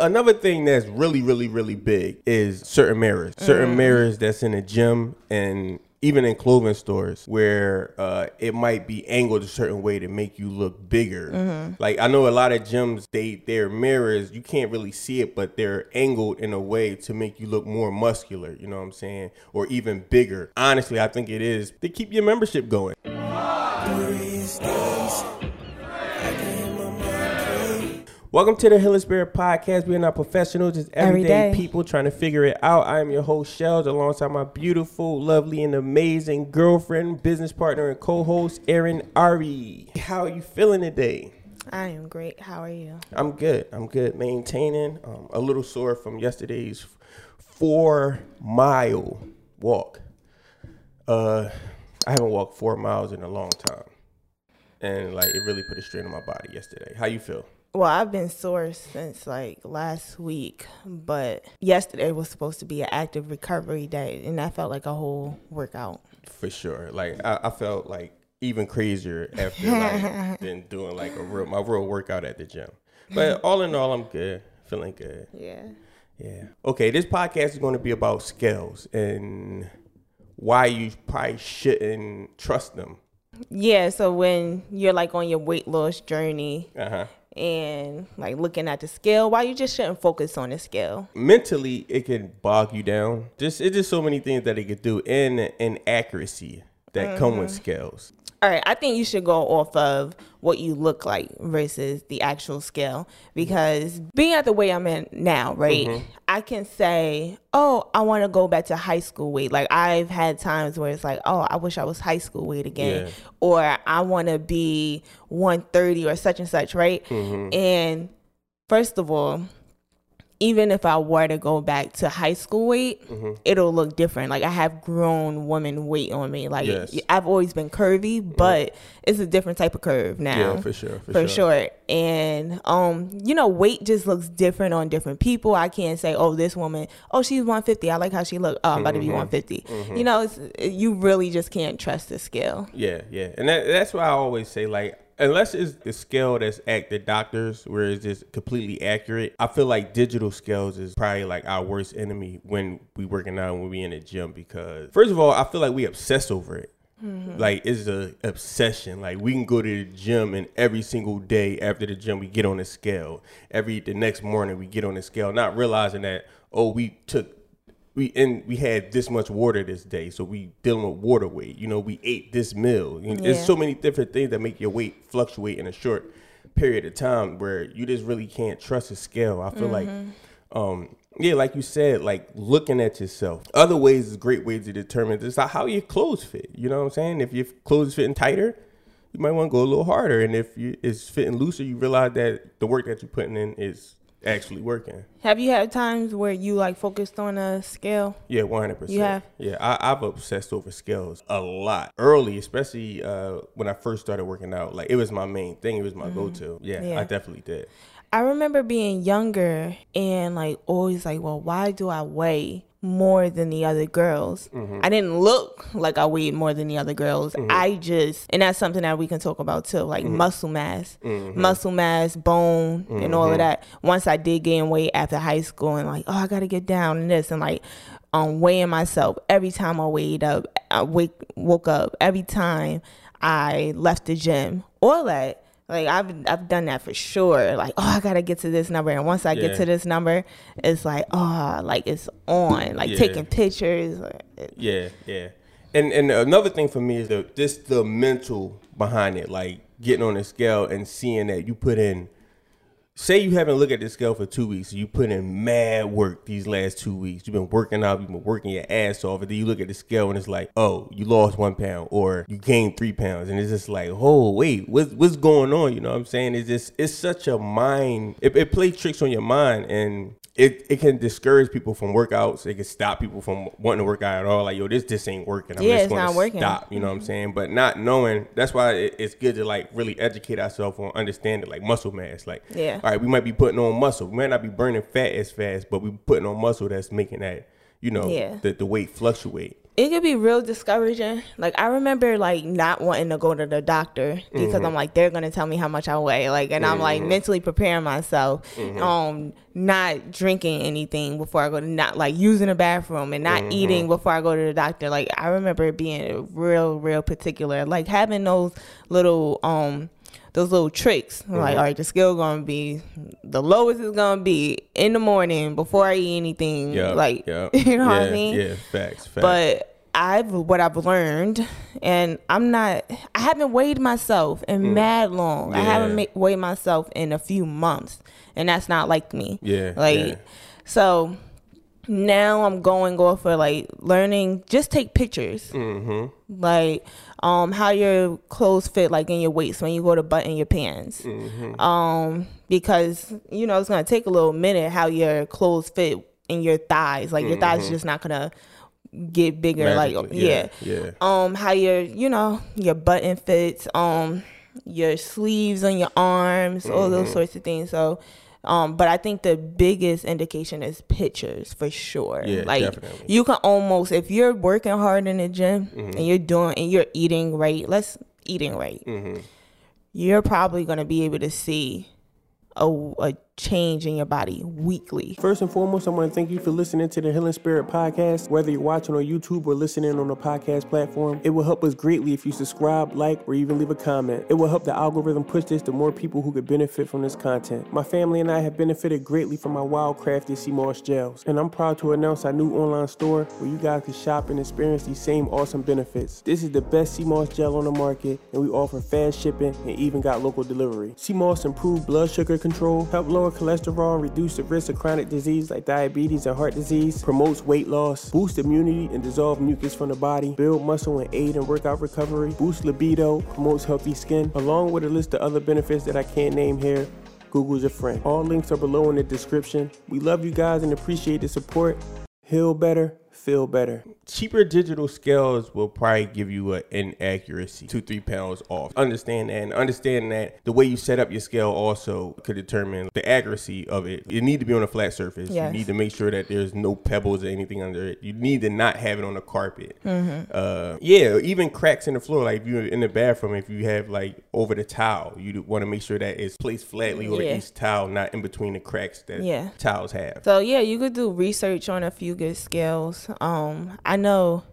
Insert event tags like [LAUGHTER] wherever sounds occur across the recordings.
another thing that's really, really, really big is certain mirrors. Certain mirrors that's in a gym and even in clothing stores where uh, it might be angled a certain way to make you look bigger. Like I know a lot of gyms, they their mirrors you can't really see it, but they're angled in a way to make you look more muscular. You know what I'm saying, or even bigger. Honestly, I think it is to keep your membership going. Welcome to the Heal And Spirit Podcast. We are not professionals, just everyday day. people trying to figure it out. I am your host, Shells, alongside my beautiful, lovely, and amazing girlfriend, business partner, and co-host, Erin Ari. How are you feeling today? I am great. How are you? I'm good. I'm good. Maintaining. Um, a little sore from yesterday's four mile walk. Uh, I haven't walked four miles in a long time, and like it really put a strain on my body yesterday. How you feel? Well, I've been sore since like last week, but yesterday was supposed to be an active recovery day, and that felt like a whole workout. For sure. Like I, I felt like even crazier after like [LAUGHS] than doing like a real my real workout at the gym. But all in all, I'm good. Feeling good. Yeah. Yeah. Okay, this podcast is going to be about scales and why you probably shouldn't trust them. Yeah. So when you're like on your weight loss journey Uh huh. And like looking at the scale, why you just shouldn't focus on the scale? Mentally, it can bog you down. Just it's just so many things that it could do, and inaccuracy that come with mm-hmm. scales. All right, I think you should go off of what you look like versus the actual scale because being at the weight I'm in now, right? Mm-hmm. I can say, "Oh, I want to go back to high school weight." Like I've had times where it's like, "Oh, I wish I was high school weight again," Yeah. or "I want to be 130 or such and such," right? Mm-hmm. And first of all, even if I were to go back to high school weight, Mm-hmm. it'll look different. Like I have grown woman weight on me. Like Yes. I've always been curvy, but it's a different type of curve now. Yeah, for sure. For, For sure. sure. And um, you know, weight just looks different on different people. I can't say, oh, this woman, oh, she's 150. I like how she look. Oh, I'm about to be Mm-hmm. 150. You know, it's, you really just can't trust the scale. Yeah, yeah, and that, that's why I always say like. Unless it's the scale that's at the doctors where it's just completely accurate, I feel like digital scales is probably like our worst enemy when we working out when we in the gym because first of all, I feel like we obsess over it. Mm-hmm. Like it's a obsession. Like we can go to the gym and every single day after the gym we get on the scale. Every the next morning we get on the scale, not realizing that oh we took we and we had this much water this day, so we dealing with water weight. You know, we ate this meal. You know, There's so many different things that make your weight fluctuate in a short period of time where you just really can't trust a scale. I feel like, um, yeah, like you said, like looking at yourself. Other ways is great ways to determine this. How your clothes fit. You know what I'm saying? If your clothes fitting tighter, you might want to go a little harder. And if you it's fitting looser, you realize that the work that you're putting in is actually working. Have you had times where you like focused on a scale? Yeah, one hundred percent. You have? Yeah, I, I've obsessed over scales a lot early, especially uh, when I first started working out. Like it was my main thing. It was my go-to. Yeah, Yeah. I definitely did. I remember being younger and like always like, well, why do I weigh more than the other girls? Mm-hmm. I didn't look like I weighed more than the other girls. Mm-hmm. I just, and that's something that we can talk about too, like mm-hmm. muscle mass, muscle mass, bone, and all of that. Once I did gain weight after high school and like, oh, I got to get down and this and like, um, weighing myself every time I weighed up, I wake, woke up, every time I left the gym, all that. Like I've I've done that for sure. Like oh I gotta get to this number, and once I Yeah. get to this number, it's like oh like it's on. Like Yeah. taking pictures. Yeah, yeah. And and another thing for me is the just the mental behind it, like getting on the scale and seeing that you put in. Say you haven't looked at the scale for two weeks, you put in mad work these last two weeks. You've been working out, you've been working your ass off, and then you look at the scale and it's like, oh, you lost one pound or you gained three pounds, and it's just like, oh, wait, what's what's going on? You know what I'm saying? It's just it's such a mind. It, it plays tricks on your mind, and it, it can discourage people from workouts. It can stop people from wanting to work out at all. Like, yo, this this ain't working. I'm Yeah, just not working. stop. You know what I'm mm-hmm. saying? But not knowing that's why it, it's good to like really educate ourselves on understanding like muscle mass. Like, Yeah. All right, we might be putting on muscle. We might not be burning fat as fast, but we're putting on muscle that's making that you know Yeah. the, the weight fluctuate. it could be real discouraging. Like I remember like not wanting to go to the doctor because Mm-hmm. I'm like they're gonna tell me how much I weigh. Like and I'm like mentally preparing myself. Mm-hmm. Um not drinking anything before I go to not like using the bathroom and Mm-hmm. not eating before I go to the doctor. Like I remember being real, real particular. Like having those little um those little tricks. Mm-hmm. Like, all right, the scale gonna be the lowest is gonna be in the morning before I eat anything. Yeah, like [LAUGHS] yeah, you know yeah, what I mean? Yeah, facts, facts. But I've what I've learned, and I'm not. I haven't weighed myself in mad long. I haven't Mm. Ma- weighed myself in a few months, and that's not like me. Yeah, like yeah. so. Now I'm going off for like learning. Just take pictures, Mm-hmm. like um how your clothes fit, like in your waist when you go to button your pants. Mm-hmm. Um, because you know it's gonna take a little minute how your clothes fit in your thighs. Like your thighs just not gonna get bigger. Like Mm-hmm. Yeah. yeah, yeah. Um, how your you know your button fits. Um, your sleeves on your arms, all Mm-hmm. those sorts of things. So. Um, but I think the biggest indication is pictures for sure. Yeah, like definitely. you can almost if you're working hard in the gym Mm-hmm. and you're doing and you're eating right. Let's eating right. Mm-hmm. You're probably gonna be able to see a, a change in your body weekly. First and foremost, I want to thank you for listening to the Heal And Spirit podcast. Whether you're watching on YouTube or listening on a podcast platform, it will help us greatly if you subscribe, like, or even leave a comment. It will help the algorithm push this to more people who could benefit from this content. My family and I have benefited greatly from my wildcrafted sea moss gels, and I'm proud to announce our new online store where you guys can shop and experience these same awesome benefits. This is the best sea moss gel on the market, and we offer fast shipping and even got local delivery. Sea moss improve blood sugar control, help lower cholesterol, reduce the risk of chronic disease like diabetes and heart disease, promotes weight loss, boost immunity and dissolve mucus from the body, build muscle and aid in workout recovery, boost libido, promotes healthy skin, along with a list of other benefits that I can't name here. Google's your friend. All links are below in the description. We love you guys and appreciate the support. Heal better, feel better. cheaper digital scales will probably give you an inaccuracy, two three pounds off. Understand that, and understand that the way you set up your scale also could determine the accuracy of it. You need to be on a flat surface. Yes. You need to make sure that there's no pebbles or anything under it. You need to not have it on the carpet. Uh, yeah, even cracks in the floor. Like if you're in the bathroom, if you have like over the towel, you want to make sure that it's placed flatly over Yeah. each towel, not in between the cracks that Yeah. towels have. So yeah, you could do research on a few good scales. Um, I know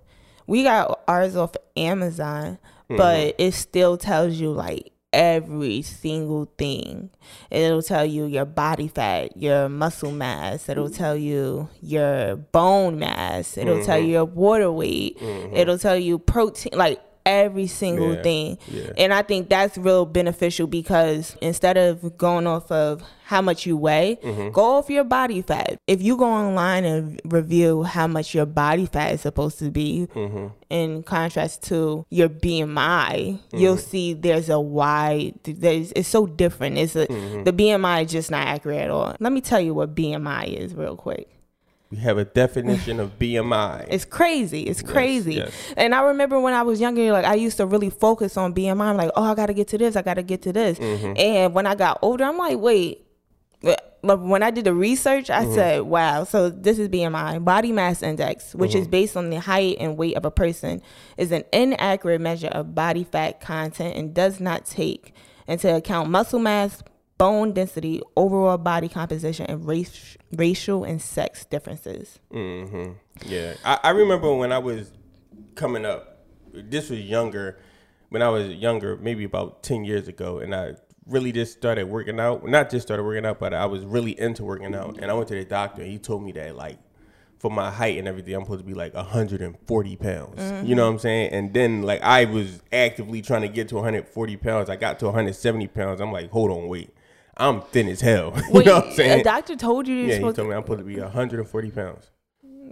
we got ours off Amazon, mm-hmm. but it still tells you like every single thing. It'll tell you your body fat, your muscle mass. It'll tell you your bone mass. It'll tell mm-hmm. you your water weight. Mm-hmm. It'll tell you protein, like every single Yeah, thing. yeah. And I think that's real beneficial because instead of going off of how much you weigh, Mm-hmm. go off your body fat. If you go online and review how much your body fat is supposed to be Mm-hmm. in contrast to your BMI, you'll Mm-hmm. see there's a wide there's it's so different. It's a Mm-hmm. the BMI is just not accurate at all. Let me tell you what BMI is real quick. We have a definition of BMI. [LAUGHS] It's crazy. It's crazy. yes. And I remember when I was younger, like I used to really focus on BMI. I'm like, oh, I gotta get to this. I gotta get to this. Mm-hmm. And when I got older, I'm like, wait. But when I did the research, I said, wow. So this is BMI, body mass index, which is based on the height and weight of a person, is an inaccurate measure of body fat content and does not take into account muscle mass, bone density, overall body composition, and race, racial and sex differences. Mm-hmm. Yeah, I, I remember when I was coming up. This was younger, when I was younger, maybe about ten years ago, and I really just started working out. Not just started working out, but I was really into working out. And I went to the doctor, and he told me that like for my height and everything, I'm supposed to be like 140 pounds. You know what I'm saying? And then like I was actively trying to get to 140 pounds. I got to 170 pounds. I'm like, hold on, wait. I'm thin as hell. [LAUGHS] you Wait, know what I'm saying? a doctor told you you're yeah, he told to me I'm supposed to be 140 pounds.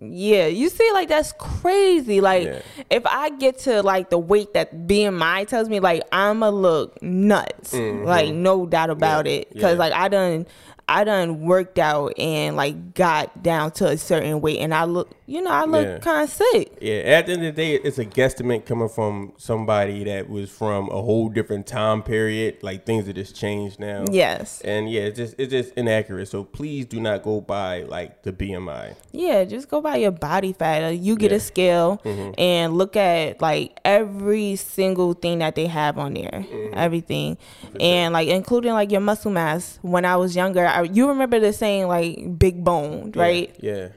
Yeah, you see, like that's crazy. Like, Yeah. if I get to like the weight that BMI tells me, like I'ma look nuts. Like, no doubt about Mm-hmm. Yeah, it. Cause yeah. like I done, I done worked out and like got down to a certain weight, and I look, you know, I look Yeah. kind of sick. Yeah, at the end of the day, it's a guesstimate coming from somebody that was from a whole different time period. Like things that just changed now. Yes. And yeah, it's just it's just inaccurate. So please do not go by like the BMI. Yeah, just go by your body fat. Uh, You get Yeah. a scale Mm-hmm. and look at like every single thing that they have on there, Mm-hmm. everything, and like including like your muscle mass. When I was younger, I, you remember the saying like big bone, right? Yeah.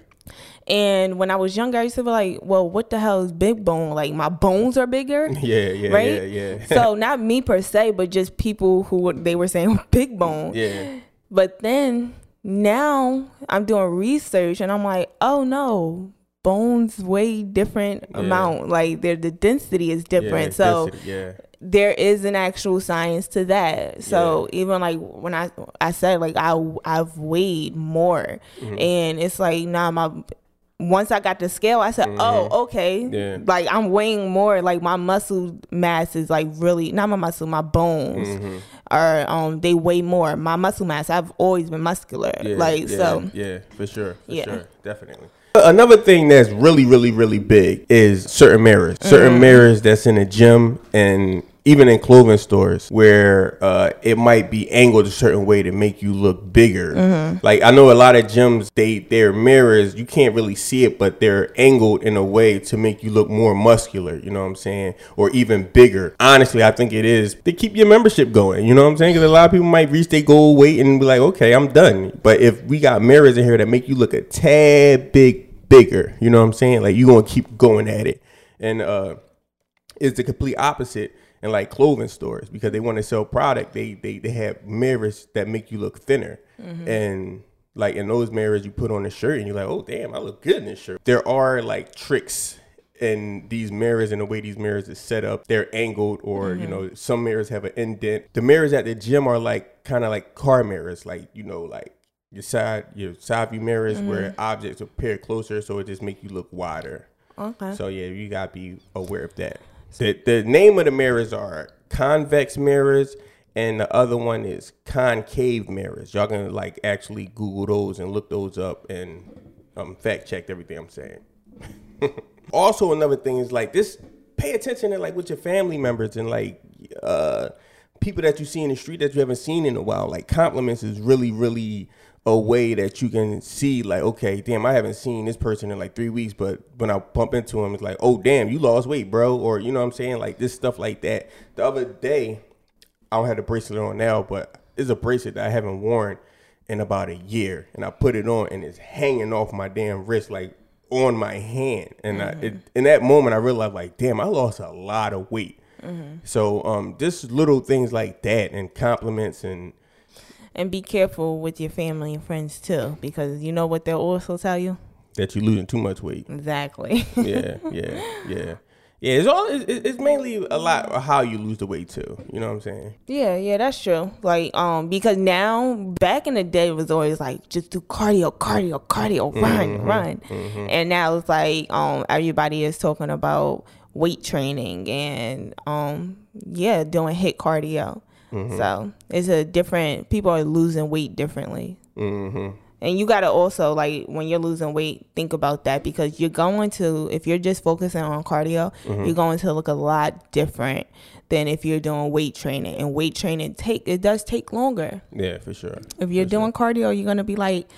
And when I was younger, I used to be like, well, what the hell is big bone? Like my bones are bigger. [LAUGHS] Yeah. Yeah. Right? Yeah. Yeah. [LAUGHS] so not me per se, but just people who they were saying [LAUGHS] big bone. yeah. But then now I'm doing research and I'm like, oh no, bones way different Yeah. amount. Like their the density is different. Yeah, so density, yeah. There is an actual science to that. So even like when I I said like I I've weighed more, Mm-hmm. and it's like nah my. Once I got the scale, I said, "Oh, okay. Mm-hmm. Yeah. Like I'm weighing more. Like my muscle mass is like really not my muscle, my bones Mm-hmm. are um they weigh more. My muscle mass, I've always been muscular. Yeah, like yeah, so, yeah, for sure, for Yeah. sure, definitely. Another thing that's really, really, really big is certain mirrors. Certain Mm-hmm. mirrors that's in a gym and even in clothing stores where uh, it might be angled a certain way to make you look bigger. Mm-hmm. Like I know a lot of gyms, they their mirrors you can't really see it, but they're angled in a way to make you look more muscular. You know what I'm saying, or even bigger. Honestly, I think it is to keep your membership going. You know what I'm saying? Because a lot of people might reach their goal weight and be like, okay, I'm done. But if we got mirrors in here that make you look a tad big bigger, you know what I'm saying? Like you're gonna keep going at it, and uh, it's the complete opposite in like clothing stores because they want to sell product. They they they have mirrors that make you look thinner, mm-hmm. and like in those mirrors you put on a shirt and you're like, oh damn, I look good in this shirt. There are like tricks in these mirrors and the way these mirrors is set up. They're angled, or you mm-hmm. know, some mirrors have an indent. The mirrors at the gym are like kind of like car mirrors, like you know, like your side your side view mirrors where mm-hmm. objects appear closer, so it just make you look wider. okay. So yeah, you gotta be aware of that. The the name of the mirrors are convex mirrors, and the other one is concave mirrors. Y'all can like actually Google those and look those up and um, fact check everything I'm saying. [LAUGHS] also, another thing is like this: pay attention to like with your family members and like uh, people that you see in the street that you haven't seen in a while. Like compliments is really, really a way that you can see like, okay, damn, I haven't seen this person in like three weeks, but when I bump into him, it's like, oh damn, you lost weight, bro, or you know what I'm saying, like this stuff like that. The other day, I don't have the bracelet on now, but it's a bracelet that I haven't worn in about a year, and I put it on, and it's hanging off my damn wrist, like on my hand, and I, it, in that moment, I realized like, damn, I lost a lot of weight. So, um, just little things like that, and compliments, and And be careful with your family and friends too, because you know what they'll also tell you. that you're losing too much weight. Exactly. [LAUGHS] yeah, yeah, yeah. Yeah, it's all. It's, it's mainly a lot of how you lose the weight too. You know what I'm saying? yeah, yeah, that's true. Like, um, because now back in the day it was always like just do cardio, cardio, cardio, run, run, and now it's like um everybody is talking about weight training and um yeah doing HIIT cardio. So it's a different. People are losing weight differently. Mm-hmm. And you gotta also like when you're losing weight, think about that because you're going to if you're just focusing on cardio, you're going to look a lot different than if you're doing weight training. And weight training take it does take longer. Yeah, for sure. If you're For doing cardio, you're gonna be like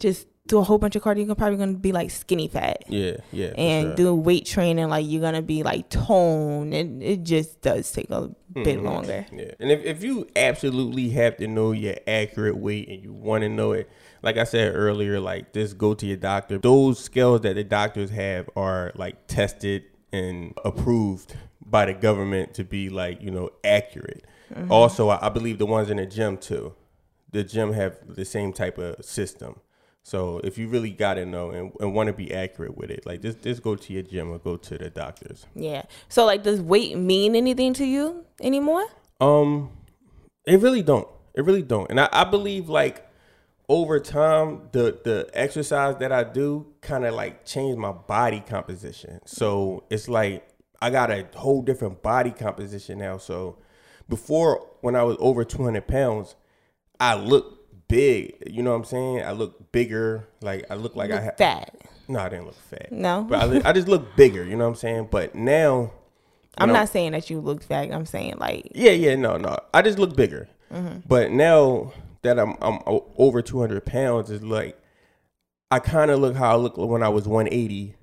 just do a whole bunch of cardio, you're probably gonna be like skinny fat. Yeah, yeah. And sure. do weight training, like you're gonna be like toned, and it just does take a Mm-hmm. bit longer. Yeah, and if, if you absolutely have to know your accurate weight and you want to know it, like I said earlier, like just go to your doctor. Those scales that the doctors have are like tested and approved by the government to be like you know accurate. Also, I, I believe the ones in the gym too. The gym have the same type of system. So if you really got to know and, and want to be accurate with it, like just just go to your gym or go to the doctors. Yeah. So like, does weight mean anything to you anymore? Um, it really don't. It really don't. And I, I believe like over time, the the exercise that I do kind of like changed my body composition. So it's like I got a whole different body composition now. So before, when I was over two hundred pounds, I looked big. You know what I'm saying? I look bigger. Like I look like I have. Fat. No, I didn't look fat. No. but I, li- I just look bigger. You know what I'm saying? But now, I'm not saying that you look fat. I'm saying like Yeah, yeah, no, no. I just look bigger. Mm-hmm. But now that I'm I'm over 200 pounds, is like I kind of look how I looked when I was 180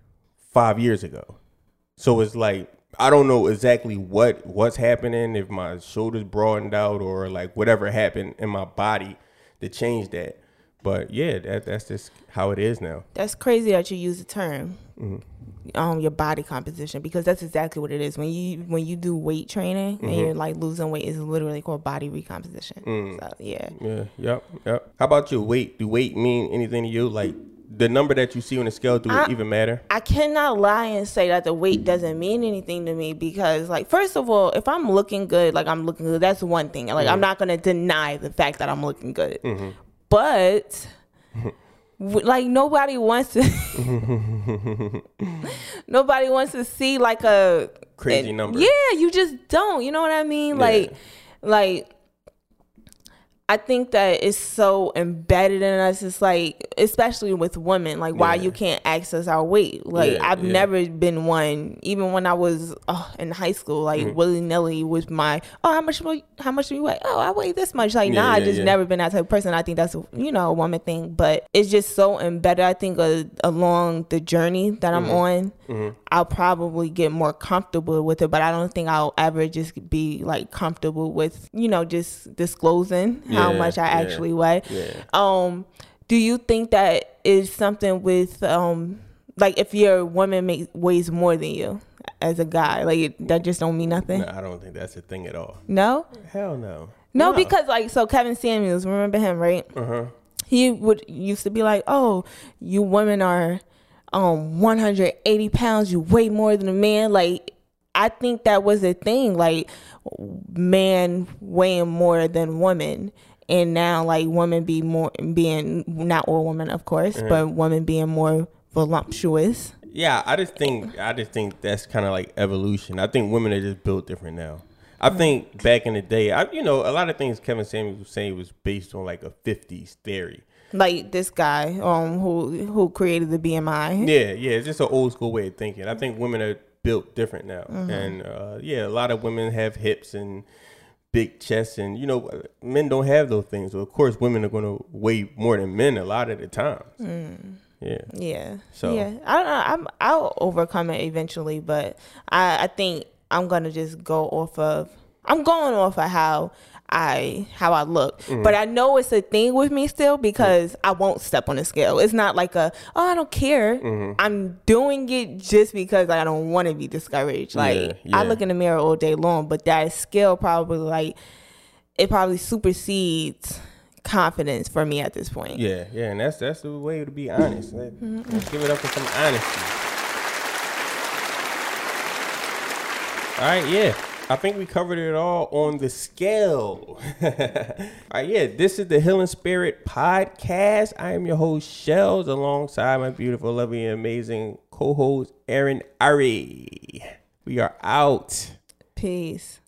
five years ago. So it's like I don't know exactly what what's happening if my shoulders broadened out or like whatever happened in my body to change that. But yeah, that that's just how it is now. that's crazy that you use the term Mm-hmm. um your body composition because that's exactly what it is when you when you do weight training Mm-hmm. and you're like losing weight is literally called body recomposition Mm. so yeah Yeah, yep, yep. How about your weight? Do weight mean anything to you? Like the number that you see on the scale, do it even matter? I cannot lie and say that the weight doesn't mean anything to me because, like, first of all, if I'm looking good, like I'm looking good, that's one thing. Like, I'm mm-hmm. not gonna deny the fact that I'm looking good, mm-hmm. but like nobody wants to, [LAUGHS] nobody wants to see like a Crazy a- number. Yeah, you just don't. You know what I mean? Like, like. I think that it's so embedded in us. It's like, especially with women, like why Yeah. you can't access our weight. Like Yeah, I've yeah. never been one, even when I was uh, in high school, like Mm-hmm. willy nilly with my, oh, how much, how much do you weigh? Oh, I weigh this much. Like, nah, I just never been that type of person. I think that's, you know, a woman thing, but it's just so embedded. I think uh, along the journey that I'm on, Mm-hmm. I'll probably get more comfortable with it, but I don't think I'll ever just be like comfortable with, you know, just disclosing how Yeah, much I actually weigh. Um, do you think that is something with um like if your woman make, weighs more than you as a guy, like it, that just don't mean nothing? No, I don't think that's a thing at all. No? Hell no. No, because like so Kevin Samuels, remember him, right? Uh huh. He would used to be like, "Oh, you women are um 180 pounds. You weigh more than a man." Like, I think that was a thing, like man weighing more than woman, and now like women be more being not all women, of course, but women being more voluptuous. Yeah, I just think I just think that's kind of like evolution. I think women are just built different now. I think back in the day, I you know a lot of things Kevin Samuels was saying was based on like a '50s theory. Like this guy, um, who who created the BMI. Yeah, yeah, it's just an old school way of thinking. I think women are built different now, and uh, yeah, a lot of women have hips and big chests, and you know, men don't have those things. So of course, women are going to weigh more than men a lot of the times. Yeah, Yeah. So- yeah, I don't know. I'm I'll overcome it eventually, but I I think I'm gonna just go off of I'm going off of how I how I look, Mm-hmm. but I know it's a thing with me still because I won't step on the scale. It's not like a oh I don't care. Mm-hmm. I'm doing it just because I don't want to be discouraged. Like Yeah, yeah. I look in the mirror all day long, but that scale probably like it probably supersedes confidence for me at this point. yeah, yeah, and that's that's the way to be honest. Let, us give it up for some honesty. All right, yeah. I think we covered it all on the scale. [LAUGHS] all right, yeah. This is the Heal And Spirit podcast. I am your host Shells, alongside my beautiful, lovely, and amazing co-host Erin Ari. We are out. Peace.